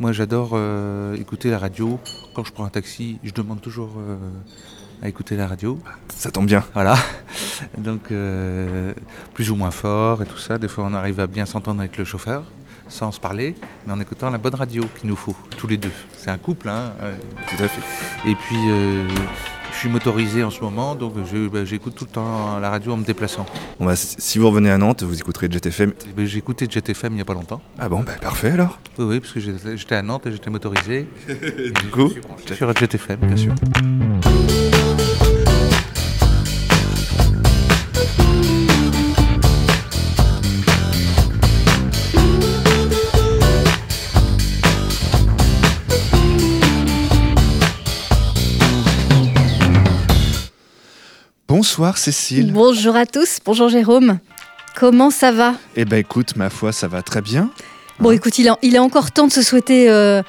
Moi, j'adore euh, écouter la radio. Quand je prends un taxi, je demande toujours euh, à écouter la radio. Ça tombe bien. Voilà. Donc, euh, plus ou moins fort et tout ça. Des fois, on arrive à bien s'entendre avec le chauffeur, sans se parler, mais en écoutant la bonne radio qu'il nous faut, tous les deux. C'est un couple, hein. Tout à fait. Et puis, euh, je suis motorisé en ce moment, donc bah, j'écoute tout le temps la radio en me déplaçant. Bon, bah, si vous revenez à Nantes, vous écouterez JetFM. Et ben, J'ai écouté Jet FM il n'y a pas longtemps. Ah bon, bah, parfait alors. Oui, oui, parce que j'étais à Nantes et j'étais motorisé. Du coup, Sur Jet FM, bien sûr. Bonsoir Cécile. Bonjour à tous, bonjour Jérôme. Comment ça va? Eh ben écoute, ma foi, ça va très bien. Bon, écoute, il est, il est encore temps de se souhaiter euh,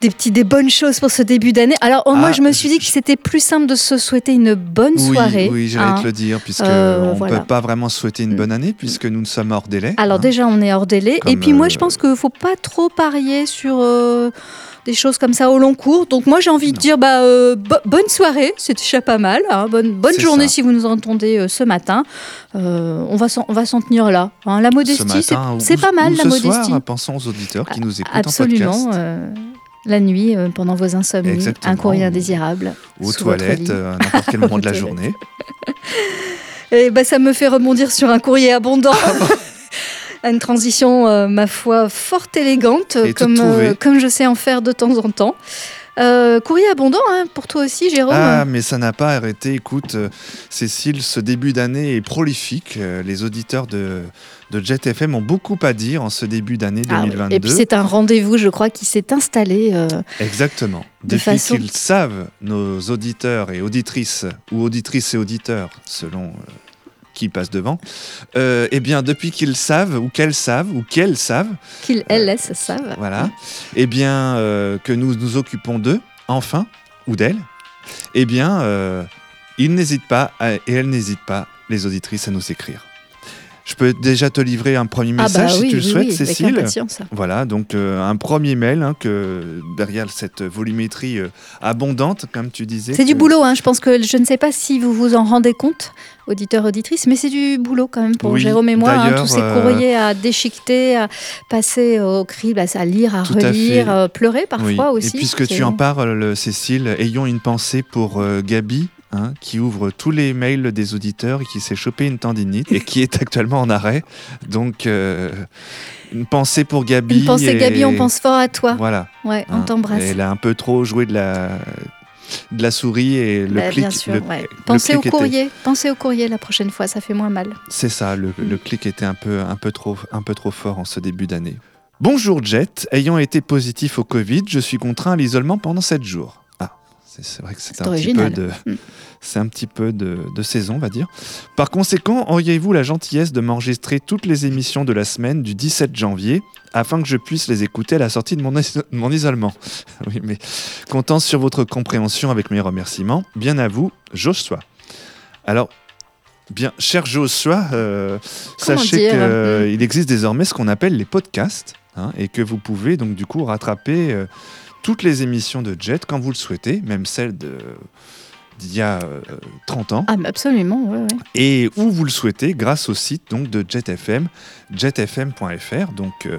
des, petits, des bonnes choses pour ce début d'année. Alors, oh, moi, Ah, je me suis dit que c'était plus simple de se souhaiter une bonne Oui, soirée. oui, j'allais hein. te le dire, puisque Euh, on voilà. peut pas vraiment souhaiter une bonne année, puisque nous ne sommes hors délai. Alors, hein. déjà, on est hors délai. Comme, Et puis, moi, euh, je pense qu'il ne faut pas trop parier sur euh, des choses comme ça au long cours. Donc, moi, j'ai envie de dire bah, euh, bo- bonne soirée, c'est déjà pas mal. hein. Bonne, journée ça. si vous nous entendez euh, ce matin. Euh, on va s'en tenir là. hein. La Ce modestie, c'est c'est pas mal, ou la ce modestie. soir, pensons aux auditeurs qui nous écoutent Absolument. en podcast. La nuit, euh, pendant vos insomnies, Exactement. un courrier indésirable. Ou aux toilettes, euh, à n'importe quel moment de la journée. Et bah, ça me fait rebondir sur un courrier abondant. Ah Une transition, euh, ma foi, fort élégante, Et euh, comme je sais en faire de temps en temps. Euh, courrier abondant hein, pour toi aussi, Jérôme. Ah, mais ça n'a pas arrêté. Écoute, euh, Cécile, ce début d'année est prolifique. Euh, les auditeurs de, de Jet FM ont beaucoup à dire en ce début d'année Ah oui. 2022. Et puis c'est un rendez-vous, je crois, qui s'est installé. euh, Exactement. de Depuis façon- qu'ils savent, nos auditeurs et auditrices, ou auditrices et auditeurs, selon qui passe devant, euh, eh bien, depuis qu'ils savent, ou qu'elles savent, ou qu'elles savent, qu'ils, elles, elles, savent. voilà, eh bien, euh, que nous nous occupons d'eux, enfin, ou d'elles, eh bien, euh, ils n'hésitent pas, à- et elles n'hésitent pas, les auditrices, à nous écrire. Je peux déjà te livrer un premier Ah message bah si oui, tu le souhaites, oui, Cécile. Voilà, donc euh, un premier mail hein, que derrière cette volumétrie euh, abondante, comme tu disais. C'est du boulot, hein. je pense que je ne sais pas si vous vous en rendez compte, auditeurs, auditrices, mais c'est du boulot quand même pour Oui, Jérôme et moi, hein, tous ces euh, courriers à déchiqueter, à passer au crible, à, à lire, à à relire, fait. euh, pleurer parfois Oui. aussi. Et puisque tu en parles, Cécile, ayons une pensée pour euh, Gabi. hein, qui ouvre tous les mails des auditeurs et qui s'est chopé une tendinite et qui est actuellement en arrêt. Donc, euh, une pensée pour Gabi. Une pensée, et- Gabi, on pense fort à toi. Voilà. Ouais, hein. on t'embrasse. Elle a un peu trop joué de la, de la souris et le Bah, clic. bien sûr, le- ouais. le Pensez au était- courrier, pensez au courrier la prochaine fois, ça fait moins mal. C'est ça, le, Mm. le clic était un peu, un, peu trop, un peu trop fort en ce début d'année. Bonjour Jet, ayant été positif au Covid, je suis contraint à l'isolement pendant 7 jours. C'est vrai que c'est un, petit peu de, Mm. c'est un petit peu de, de saison, on va dire. Par conséquent, auriez-vous la gentillesse de m'enregistrer toutes les émissions de la semaine du 17 janvier afin que je puisse les écouter à la sortie de mon, is- mon isolement? Oui, mais comptant sur votre compréhension avec mes remerciements, bien à vous, Joshua. Alors, bien, cher Joshua, euh, sachez qu'il existe désormais ce qu'on appelle les podcasts hein, et que vous pouvez donc du coup rattraper euh, toutes les émissions de Jet quand vous le souhaitez, même celles de d'il y a euh, 30 ans, Ah, absolument, ouais, ouais. et où vous le souhaitez grâce au site donc de JetFM, jetfm.fr. Donc euh,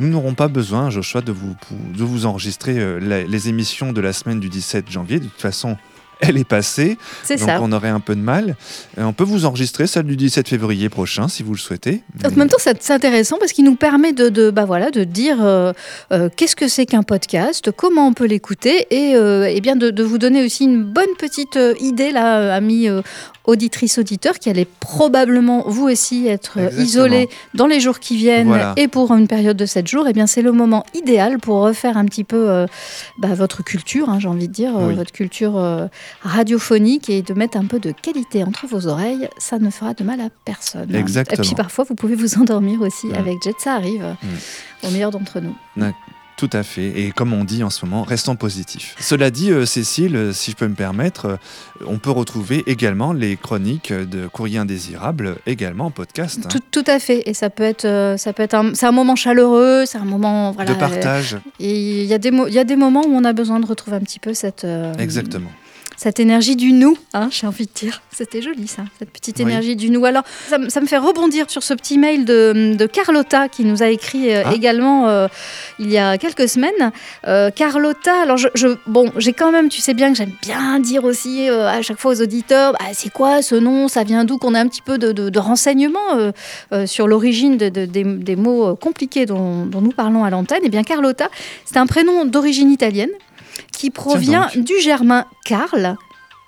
nous n'aurons pas besoin, Joshua, de vous, de vous enregistrer euh, la- les émissions de la semaine du 17 janvier. De toute façon, elle est passée, C'est donc ça. on aurait un peu de mal. Euh, on peut vous enregistrer celle du 17 février prochain si vous le souhaitez. En même temps, c'est intéressant parce qu'il nous permet de, de, bah voilà, de dire euh, euh, qu'est-ce que c'est qu'un podcast, comment on peut l'écouter et, euh, bien de, de vous donner aussi une bonne petite idée, là, amis auditrices, auditeurs, qui allait probablement vous aussi être euh, Exactement. isolés dans les jours qui viennent Voilà. et pour une période de 7 jours. Eh bien, c'est le moment idéal pour refaire un petit peu euh, bah, votre culture, hein, j'ai envie de dire, euh, Oui. votre culture euh, radiophonique et de mettre un peu de qualité entre vos oreilles. Ça ne fera de mal à personne. Exactement. Et puis parfois, vous pouvez vous endormir aussi Mm. avec Jet, ça arrive au meilleur d'entre nous. Tout à fait. Et comme on dit en ce moment, restons positifs. Cela dit, euh, Cécile, euh, si je peux me permettre, euh, on peut retrouver également les chroniques de Courrier Indésirable également en podcast. hein, Tout, tout à fait. Et ça peut être, ça peut être un, c'est un moment chaleureux, c'est un moment voilà. de partage. Et il y a des, mo- il y a des moments où on a besoin de retrouver un petit peu cette, Exactement. Cette énergie du nous, hein, j'ai envie de dire. C'était joli ça, cette petite Oui. énergie du nous. Alors, ça, me- ça me fait rebondir sur ce petit mail de, de Carlotta qui nous a écrit euh, Ah. également euh, il y a quelques semaines. Euh, Carlotta, alors je, je- bon, j'ai quand même, tu sais bien que j'aime bien dire aussi à chaque fois aux auditeurs, bah, c'est quoi ce nom, ça vient d'où, qu'on a un petit peu de, de- de renseignements sur l'origine de- de- des, des mots compliqués dont, dont nous parlons à l'antenne. Et bien Carlotta, c'est un prénom d'origine italienne qui provient du germain Karl.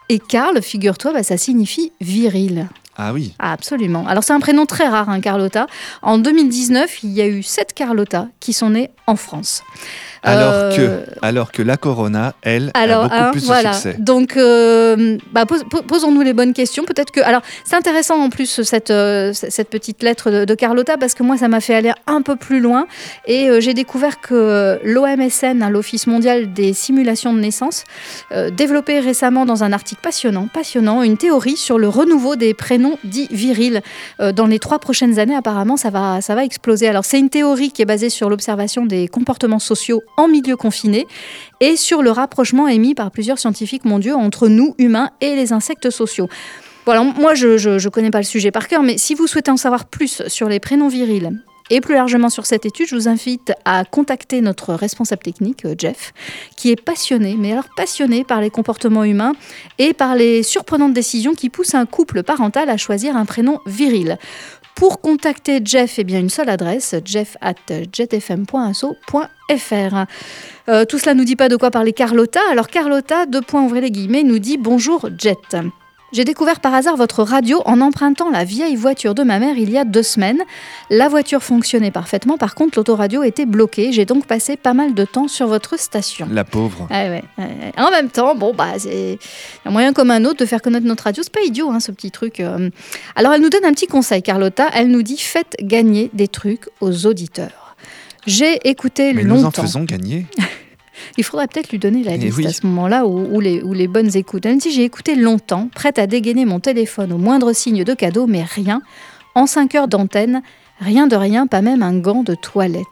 Et Karl, figure-toi, bah, ça signifie viril. Ah oui. Ah, absolument. Alors c'est un prénom très rare, hein, Carlotta. En 2019, il y a eu sept Carlotta qui sont nées en France. Alors, Euh, que, alors que la Corona, elle, alors, a beaucoup hein, plus voilà. de succès. Donc, euh, bah, pos- po- posons-nous les bonnes questions. Peut-être que, alors, c'est intéressant en plus cette euh, cette petite lettre de, de Carlotta parce que moi, ça m'a fait aller un peu plus loin et euh, j'ai découvert que l'OMSN, hein, l'Office mondial des simulations de naissance, euh, développait récemment dans un article passionnant, passionnant, une théorie sur le renouveau des prénoms dits virils. Euh, dans les trois prochaines années, apparemment, ça va ça va exploser. Alors, c'est une théorie qui est basée sur l'observation des comportements sociaux en milieu confiné et sur le rapprochement émis par plusieurs scientifiques mondiaux entre nous, humains, et les insectes sociaux. Voilà, moi, je ne connais pas le sujet par cœur, mais si vous souhaitez en savoir plus sur les prénoms virils et plus largement sur cette étude, je vous invite à contacter notre responsable technique, euh, Jeff, qui est passionné, mais alors passionné par les comportements humains et par les surprenantes décisions qui poussent un couple parental à choisir un prénom viril. Pour contacter Jeff, eh bien une seule adresse, jeff at jetfm.asso.fr. Euh, tout cela nous dit pas de quoi parler Carlotta. Alors Carlotta, deux points ouvrez les guillemets, nous dit bonjour Jet. J'ai découvert par hasard votre radio en empruntant la vieille voiture de ma mère il y a deux semaines. La voiture fonctionnait parfaitement, par contre l'autoradio était bloquée. J'ai donc passé pas mal de temps sur votre station. La pauvre. Ah ouais, ouais. En même temps, bon, bah, c'est un moyen comme un autre de faire connaître notre radio. C'est pas idiot, hein, ce petit truc. euh. Alors, elle nous donne un petit conseil, Carlotta. Elle nous dit faites gagner des trucs aux auditeurs. J'ai écouté Mais nous en faisons gagner. Il faudrait peut-être lui donner la liste oui. à ce moment-là où les, où les bonnes écoutes. Elle dit J'ai écouté longtemps, prête à dégainer mon téléphone au moindre signe de cadeau, mais rien. En 5 heures d'antenne, rien de rien, pas même un gant de toilette.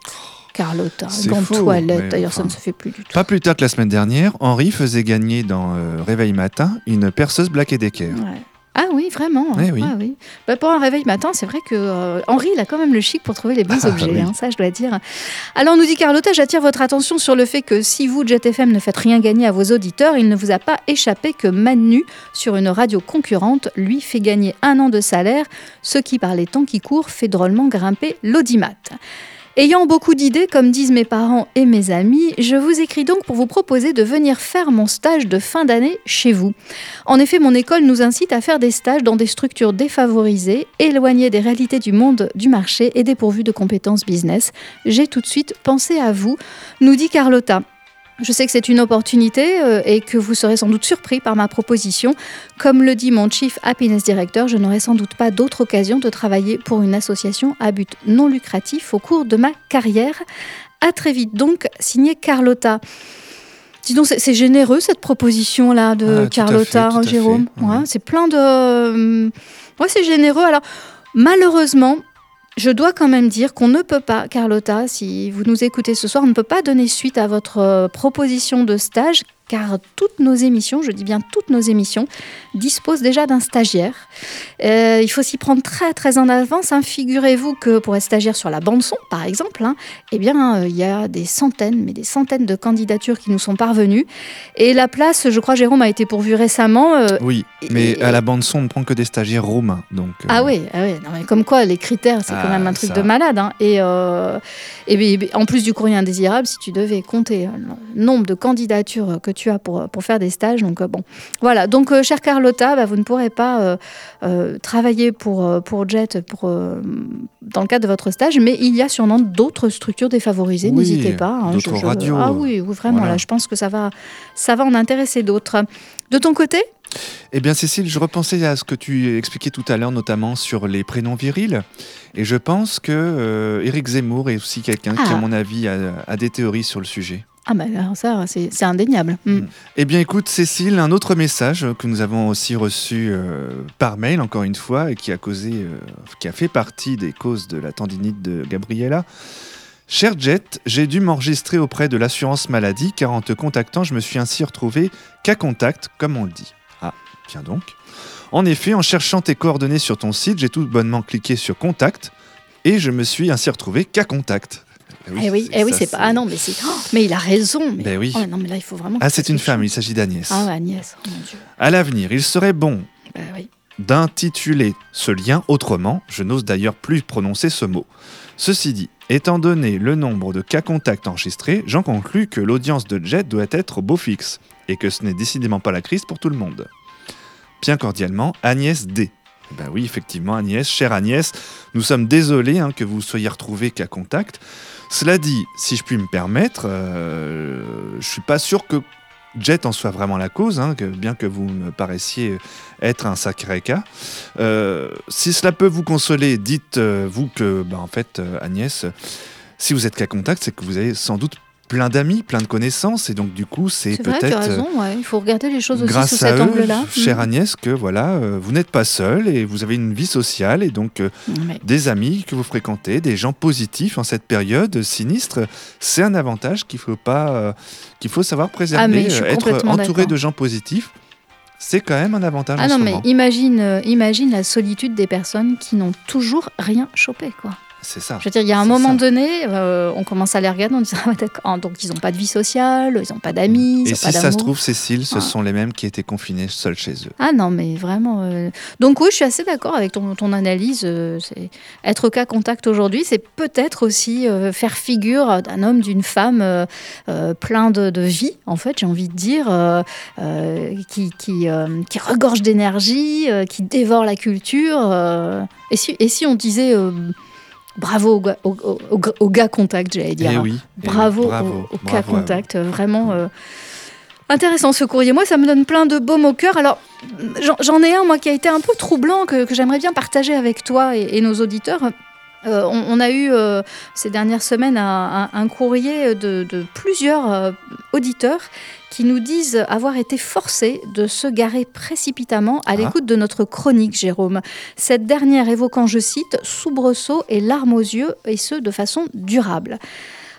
Carlotta, gant de toilette. D'ailleurs, ça ne se fait plus du tout. Pas plus tard que la semaine dernière, Henri faisait gagner dans euh, Réveil Matin une perceuse Black Decker. Ouais. Ah oui, vraiment. Eh oui. Ah oui. Bah, pour un réveil matin, c'est vrai que euh, Henri, il a quand même le chic pour trouver les bons Ah, objets, oui. hein, ça je dois dire. Alors nous dit Carlotta, j'attire votre attention sur le fait que si vous, JetFM, ne faites rien gagner à vos auditeurs, il ne vous a pas échappé que Manu, sur une radio concurrente, lui fait gagner un an de salaire, ce qui, par les temps qui courent, fait drôlement grimper l'audimat. Ayant beaucoup d'idées, comme disent mes parents et mes amis, je vous écris donc pour vous proposer de venir faire mon stage de fin d'année chez vous. En effet, mon école nous incite à faire des stages dans des structures défavorisées, éloignées des réalités du monde du marché et dépourvues de compétences business. J'ai tout de suite pensé à vous, nous dit Carlotta. Je sais que c'est une opportunité euh, et que vous serez sans doute surpris par ma proposition. Comme le dit mon Chief Happiness Director, je n'aurai sans doute pas d'autre occasion de travailler pour une association à but non lucratif au cours de ma carrière. À très vite donc, signé Carlotta. Dis donc, c'est- généreux cette proposition-là de Ah, Carlotta, fait. Jérôme. Ouais. Ouais, c'est plein de. euh, Ouais, c'est généreux. Alors, malheureusement, je dois quand même dire qu'on ne peut pas, Carlotta, si vous nous écoutez ce soir, on ne peut pas donner suite à votre euh, proposition de stage, car toutes nos émissions, je dis bien toutes nos émissions, disposent déjà d'un stagiaire. Euh, il faut s'y prendre très très en avance. hein. Figurez-vous que pour être stagiaire sur la bande son, par exemple, hein, eh bien, euh, il y a des centaines, mais des centaines de candidatures qui nous sont parvenues. Et la place, je crois, Jérôme, a été pourvue récemment. euh, Oui, mais Et- à la bande-son, on ne prend que des stagiaires romains. Donc, ah oui, ah oui. Non, mais comme quoi les critères, c'est quand Ah, même un truc ça. de malade. hein. Et, en plus du courrier indésirable, si tu devais compter le nombre de candidatures que tu as pour, pour faire des stages. Donc bon, voilà. Donc, chère Carlotta, bah, vous ne pourrez pas travailler pour, pour Jet pour, dans le cadre de votre stage, mais il y a sûrement d'autres structures défavorisées. N'hésitez pas. Hein, d'autres radios. Ah oui, vraiment. Là, je pense que ça va, ça va en intéresser d'autres. De ton côté? Eh bien, Cécile, je repensais à ce que tu expliquais tout à l'heure, notamment sur les prénoms virils. Et je pense que euh, Éric Zemmour est aussi quelqu'un qui, à ah. mon avis, a, des théories sur le sujet. Ah ben ça, c'est indéniable. Mm. Mm. Eh bien écoute Cécile, un autre message que nous avons aussi reçu euh, par mail, encore une fois, et qui a causé, euh, qui a fait partie des causes de la tendinite de Gabriella. Cher Jet, j'ai dû m'enregistrer auprès de l'assurance maladie car en te contactant, je me suis ainsi retrouvé qu'à contact, comme on le dit. Tiens donc. En effet, en cherchant tes coordonnées sur ton site, j'ai tout bonnement cliqué sur Contact et je me suis ainsi retrouvé qu'à Contact. Eh oui, eh oui, eh oui c'est pas. Ah non, mais c'est. Oh, mais il a raison. Mais... Ben oui. Oh, non, mais là, il faut vraiment. Ah, c'est une femme. Il s'agit d'Agnès. Ah, Agnès. Oh, mon Dieu. À l'avenir, il serait bon ben oui. d'intituler ce lien autrement. Je n'ose d'ailleurs plus prononcer ce mot. Ceci dit, étant donné le nombre de cas contacts enregistrés, j'en conclus que l'audience de Jet doit être beau fixe et que ce n'est décidément pas la crise pour tout le monde. Bien cordialement, Agnès D. Ben oui, effectivement, Agnès, chère Agnès, nous sommes désolés hein, que vous soyez retrouvés qu'à contact. Cela dit, si je puis me permettre, euh, je suis pas sûr que Jet en soit vraiment la cause, hein, bien que vous me paraissiez être un sacré cas. Euh, si cela peut vous consoler, dites-vous que, ben, en fait, euh, Agnès, si vous êtes qu'à contact, c'est que vous avez sans doute plein d'amis, plein de connaissances, et donc du coup, c'est peut-être. raison, il faut regarder les choses aussi sous cet angle-là. Chère mm. Agnès, que voilà, euh, vous n'êtes pas seul et vous avez une vie sociale et donc euh, des amis que vous fréquentez, des gens positifs en cette période sinistre, c'est un avantage qu'il faut pas, euh, qu'il faut savoir préserver, ah, être entouré de gens positifs. C'est quand même un avantage. Ah non, mais imagine, imagine la solitude des personnes qui n'ont toujours rien chopé, quoi. C'est ça. Je veux dire, il y a un moment donné, euh, on commence à les regarder, on dit ah, ah, donc ils n'ont pas de vie sociale, ils n'ont pas d'amis. Et si ça se trouve, Cécile, ce ah. sont les mêmes qui étaient confinés seuls chez eux. Ah non, mais vraiment. Euh, donc oui, je suis assez d'accord avec ton, ton analyse. Euh, être cas contact aujourd'hui, c'est peut-être aussi faire figure d'un homme, d'une femme plein de, de, vie, en fait, j'ai envie de dire, qui, qui, qui regorge d'énergie, qui dévore la culture. et, si, et si on disait Bravo au, gars contact, j'allais dire. Eh oui, eh bravo, au, gars contact, vraiment euh, intéressant ce courrier. Moi, ça me donne plein de baume au cœur. Alors, j'en ai un, moi, qui a été un peu troublant, que, j'aimerais bien partager avec toi et, nos auditeurs. Euh, on, a eu euh, ces dernières semaines un, courrier de, plusieurs auditeurs qui nous disent avoir été forcés de se garer précipitamment à ah. l'écoute de notre chronique, Jérôme. Cette dernière évoquant, je cite, soubresaut et larmes aux yeux, et ce, de façon durable.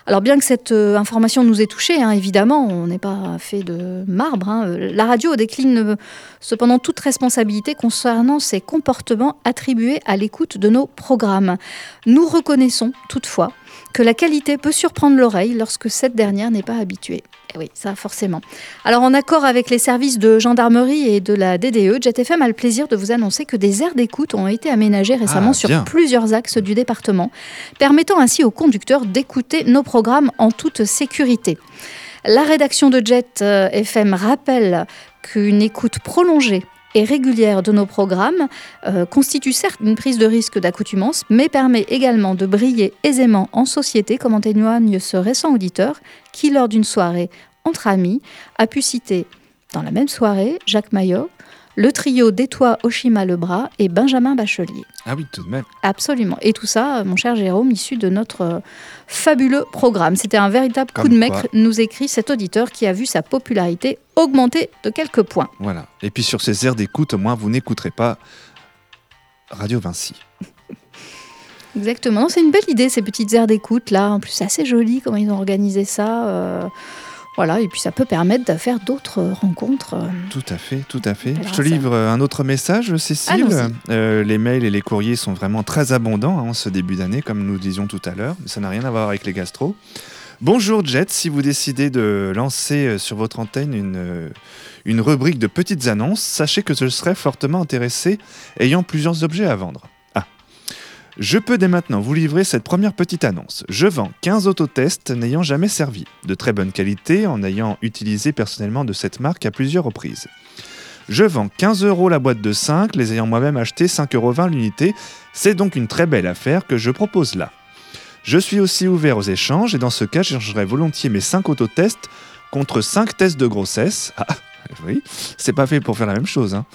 Alors bien que cette euh, information nous ait touchés, hein, évidemment, on n'est pas fait de marbre, hein, la radio décline euh, cependant toute responsabilité concernant ces comportements attribués à l'écoute de nos programmes. Nous reconnaissons toutefois que la qualité peut surprendre l'oreille lorsque cette dernière n'est pas habituée. Eh oui, ça forcément. Alors en accord avec les services de gendarmerie et de la DDE, JetFM a le plaisir de vous annoncer que des aires d'écoute ont été aménagées récemment ah, sur plusieurs axes du département, permettant ainsi aux conducteurs d'écouter nos programmes en toute sécurité. La rédaction de Jet euh, FM rappelle qu'une écoute prolongée et régulière de nos programmes euh, constitue certes une prise de risque d'accoutumance, mais permet également de briller aisément en société, comme en témoigne ce récent auditeur qui, lors d'une soirée entre amis, a pu citer dans la même soirée Jacques Maillot, le trio d'Étoile Oshima Lebras et Benjamin Bachelier. Ah oui, tout de même. Absolument. Et tout ça, mon cher Jérôme, issu de notre euh, fabuleux programme. C'était un véritable coup de mec, nous écrit cet auditeur qui a vu sa popularité augmenter de quelques points. Voilà. Et puis sur ces aires d'écoute, au moins, vous n'écouterez pas Radio Vinci. Exactement. C'est une belle idée, ces petites aires d'écoute là. En plus, c'est assez joli comment ils ont organisé ça. Euh, voilà, et puis ça peut permettre de faire d'autres rencontres. Euh, tout à fait, tout à fait. Je te livre un autre message, Cécile. Euh, les mails et les courriers sont vraiment très abondants en hein, ce début d'année, comme nous disions tout à l'heure. Mais ça n'a rien à voir avec les gastro. Bonjour Jet, si vous décidez de lancer euh, sur votre antenne une, une rubrique de petites annonces, sachez que je serai fortement intéressé ayant plusieurs objets à vendre. Je peux dès maintenant vous livrer cette première petite annonce. Je vends 15 autotests n'ayant jamais servi, de très bonne qualité en ayant utilisé personnellement de cette marque à plusieurs reprises. Je vends 15 euros la boîte de 5, les ayant moi-même acheté 5,20 euros l'unité. C'est donc une très belle affaire que je propose là. Je suis aussi ouvert aux échanges et dans ce cas, j'échangerai volontiers mes 5 autotests contre 5 tests de grossesse. Ah, oui, c'est pas fait pour faire la même chose. hein.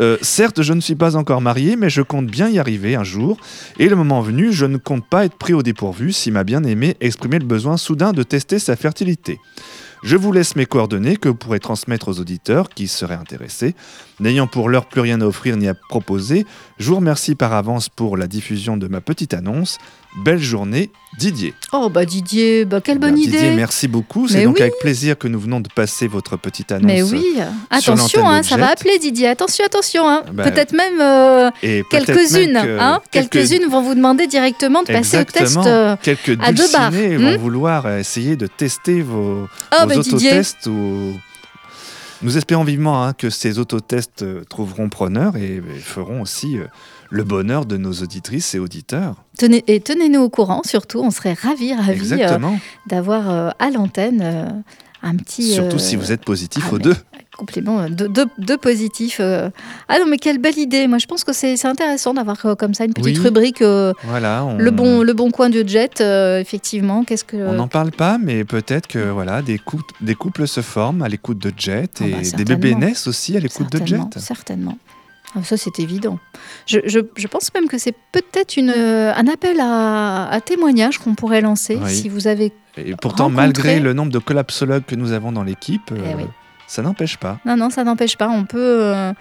Euh, certes, je ne suis pas encore marié, mais je compte bien y arriver un jour. Et le moment venu, je ne compte pas être pris au dépourvu si ma bien-aimée exprimait le besoin soudain de tester sa fertilité. Je vous laisse mes coordonnées que vous pourrez transmettre aux auditeurs qui seraient intéressés. N'ayant pour l'heure plus rien à offrir ni à proposer, je vous remercie par avance pour la diffusion de ma petite annonce. Belle journée, Didier. Oh bah Didier, bah quelle bonne Ben, idée. Didier, merci beaucoup. C'est donc oui. avec plaisir que nous venons de passer votre petite annonce. Mais oui, attention, hein, ça va appeler Didier. Attention, attention. hein. Bah, Peut-être même euh, peut-être quelques-unes. même que hein. quelques- Quelques-unes vont vous demander directement de passer au test. Euh, Quelques à deux barres, dulcinés hmm vont vouloir essayer de tester vos, Oh vos bah Didier, autotests. Ou... Nous espérons vivement hein, que ces autotests euh, trouveront preneur et, et feront aussi euh, le bonheur de nos auditrices et auditeurs. tenez, et tenez-nous au courant, surtout. On serait ravis, ravis euh, d'avoir euh, à l'antenne euh, un petit. Surtout si vous êtes positif ah, aux deux. Complément euh, de, de, de positif. euh. Ah non, mais quelle belle idée. Moi, je pense que c'est intéressant d'avoir comme ça une petite Oui. rubrique. Voilà, on, le, bon, le bon coin du jet, effectivement. Qu'est-ce que. on n'en parle pas, mais peut-être que voilà, des, cou- des couples se forment à l'écoute de Jet Ah et bah, des bébés naissent aussi à l'écoute de Jet. Certainement. Ah, ça, c'est évident. Je, je- je pense même que c'est peut-être une, euh, un appel à, à témoignage qu'on pourrait lancer Oui. si vous avez. Et pourtant, malgré le nombre de collapsologues que nous avons dans l'équipe, Eh euh, oui. ça n'empêche pas. Non, non, ça n'empêche pas. On peut, euh,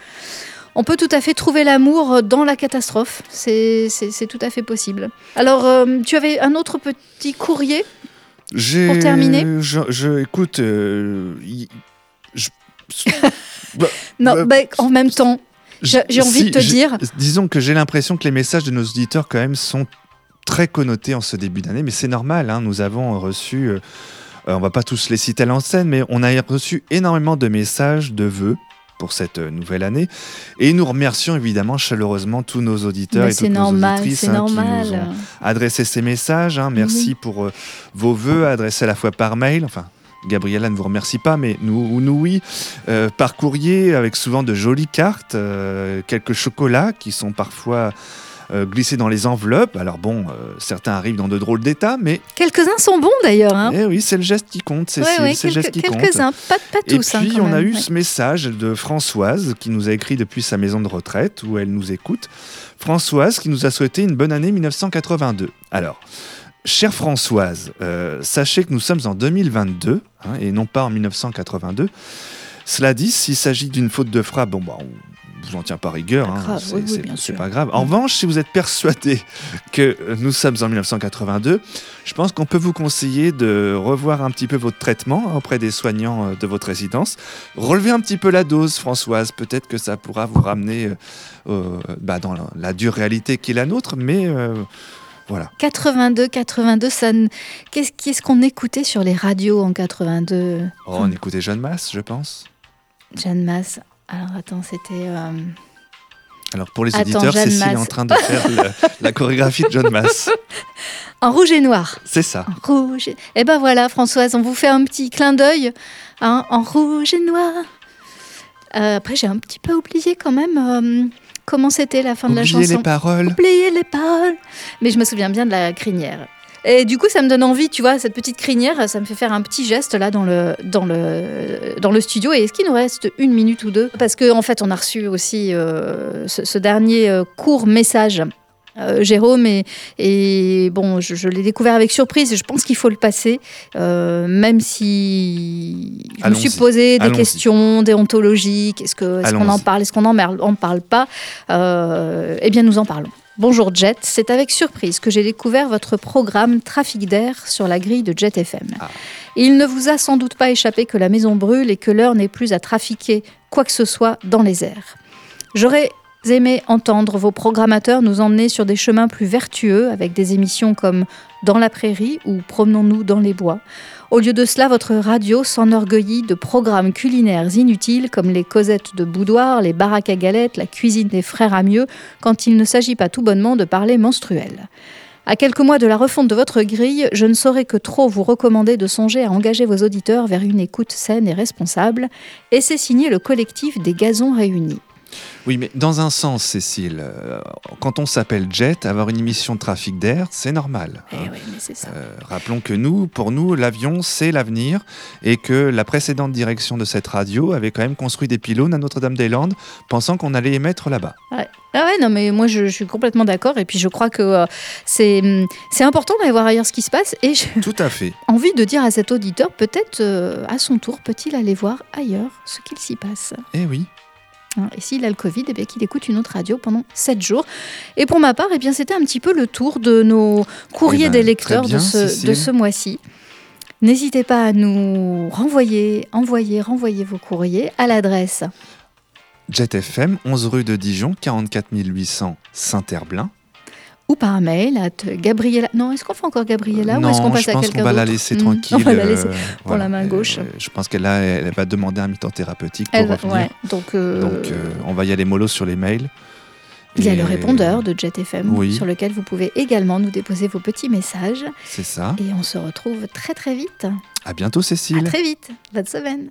on peut tout à fait trouver l'amour dans la catastrophe. C'est tout à fait possible. Alors, euh, tu avais un autre petit courrier Pour terminer je, je- écoute, y- Non, Euh, bah, en même temps, J'ai- envie de te dire- Disons que j'ai l'impression que les messages de nos auditeurs, quand même, sont très connotés en ce début d'année, mais c'est normal. hein, nous avons reçu, euh, euh, on va pas tous les citer à l'antenne, mais on a reçu énormément de messages de vœux pour cette euh, nouvelle année. Et nous remercions évidemment chaleureusement tous nos auditeurs bah, et toutes nos normal, auditrices c'est hein, qui nous ont adresser ces messages. hein. Merci pour euh, vos vœux adressés à la fois par mail. Enfin, Gabriella ne vous remercie pas, mais nous, nous oui, euh, par courrier, avec souvent de jolies cartes, euh, quelques chocolats qui sont parfois euh, glissés dans les enveloppes. Alors bon, certains arrivent dans de drôles d'état, mais Quelques-uns sont bons d'ailleurs. Hein. eh oui, c'est le geste qui compte, Ouais, Cécile, ouais, c'est le geste qui compte. quelques-uns, pas, pas Et tous. hein, puis, on a eu ouais. ce message de Françoise qui nous a écrit depuis sa maison de retraite où elle nous écoute. Françoise qui nous a souhaité une bonne année 1982. Alors, chère Françoise, euh, sachez que nous sommes en 2022 hein, et non pas en 1982. Cela dit, s'il s'agit d'une faute de frappe, bon, bah, on vous en tient pas rigueur, hein, c'est oui, pas grave. En revanche, si vous êtes persuadé que nous sommes en 1982, je pense qu'on peut vous conseiller de revoir un petit peu votre traitement auprès des soignants euh, de votre résidence. Relevez un petit peu la dose, Françoise. Peut-être que ça pourra vous ramener euh, euh, bah, dans la, la dure réalité qui est la nôtre, mais euh, voilà. 82, 82, ça. Qu'est-ce qu'est-ce qu'on écoutait sur les radios en 82 Oh, on écoutait Jeanne Masse, je pense. Jeanne Masse. Alors attends, c'était. euh, Alors pour les Attends, auditeurs, Jeanne Cécile est en train de faire le- la chorégraphie de John Masse. En rouge et noir. C'est ça. En rouge. Et eh ben voilà, Françoise, on vous fait un petit clin d'œil hein, en rouge et noir. Euh, après, j'ai un petit peu oublié quand même euh, comment c'était la fin de la Oubliez chanson. les paroles. Oubliez les paroles. Mais je me souviens bien de la crinière. Et du coup, ça me donne envie, tu vois, cette petite crinière, ça me fait faire un petit geste là dans le, dans le, dans le studio. Et est-ce qu'il nous reste une minute ou deux? Parce qu'en en fait, on a reçu aussi euh, ce, ce dernier euh, court message. Euh, Jérôme et, et bon, je, je l'ai découvert avec surprise et je pense qu'il faut le passer, euh, même si je me suis posé des questions déontologiques. Est-ce qu'on en parle, est-ce qu'on en merle- en parle pas Euh, Eh bien, nous en parlons. Bonjour Jet, c'est avec surprise que j'ai découvert votre programme Trafic d'air sur la grille de Jet FM. Ah. Il ne vous a sans doute pas échappé que la maison brûle et que l'heure n'est plus à trafiquer quoi que ce soit dans les airs. J'aurais aimé entendre vos programmateurs nous emmener sur des chemins plus vertueux avec des émissions comme Dans la prairie ou Promenons-nous dans les bois, Au lieu de cela, votre radio s'enorgueillit de programmes culinaires inutiles comme les causettes de boudoir, les baraques à galettes, la cuisine des frères à mieux, quand il ne s'agit pas tout bonnement de parler menstruel. À quelques mois de la refonte de votre grille, je ne saurais que trop vous recommander de songer à engager vos auditeurs vers une écoute saine et responsable, et c'est signé le collectif des gazons réunis. Oui, mais dans un sens, Cécile, euh, quand on s'appelle Jet, avoir une émission de trafic d'air, c'est normal. Eh oui, mais c'est ça. Euh, rappelons que nous, pour nous, l'avion, c'est l'avenir et que la précédente direction de cette radio avait quand même construit des pylônes à Notre-Dame-des-Landes pensant qu'on allait émettre là-bas. Ouais. Ah ouais, non, mais moi je, je suis complètement d'accord et puis je crois que euh, c'est hum, c'est important d'aller voir ailleurs ce qui se passe et j'ai Tout à fait. envie de dire à cet auditeur, peut-être euh, à son tour, peut-il aller voir ailleurs ce qu'il s'y passe? Eh oui. Hein, Et s'il a le Covid, eh bien qu'il écoute une autre radio pendant 7 jours. Et pour ma part, eh bien c'était un petit peu le tour de nos courriers Eh ben, des lecteurs bien, de, ce, de ce mois-ci. N'hésitez pas à nous renvoyer, envoyer, renvoyer vos courriers à l'adresse. Jet FM, 11 rue de Dijon, 44 800 Saint-Herblain. Ou par mail à Gabriella. Non, est-ce qu'on fait encore Gabriella non, ou est-ce qu'on passe je à pense quelqu'un qu'on va la d'autre laisser Hmm, tranquille. On va la laisser. euh, pour la main Euh, gauche. je pense qu'elle elle va demander un mi-temps thérapeutique pour Elle revenir. ouais, donc, euh, Donc, euh, on va y aller mollo sur les mails. il y a le répondeur de Jet FM Oui. sur lequel vous pouvez également nous déposer vos petits messages. C'est ça. Et on se retrouve très très vite. À bientôt, À Cécile. très vite. Bonne semaine.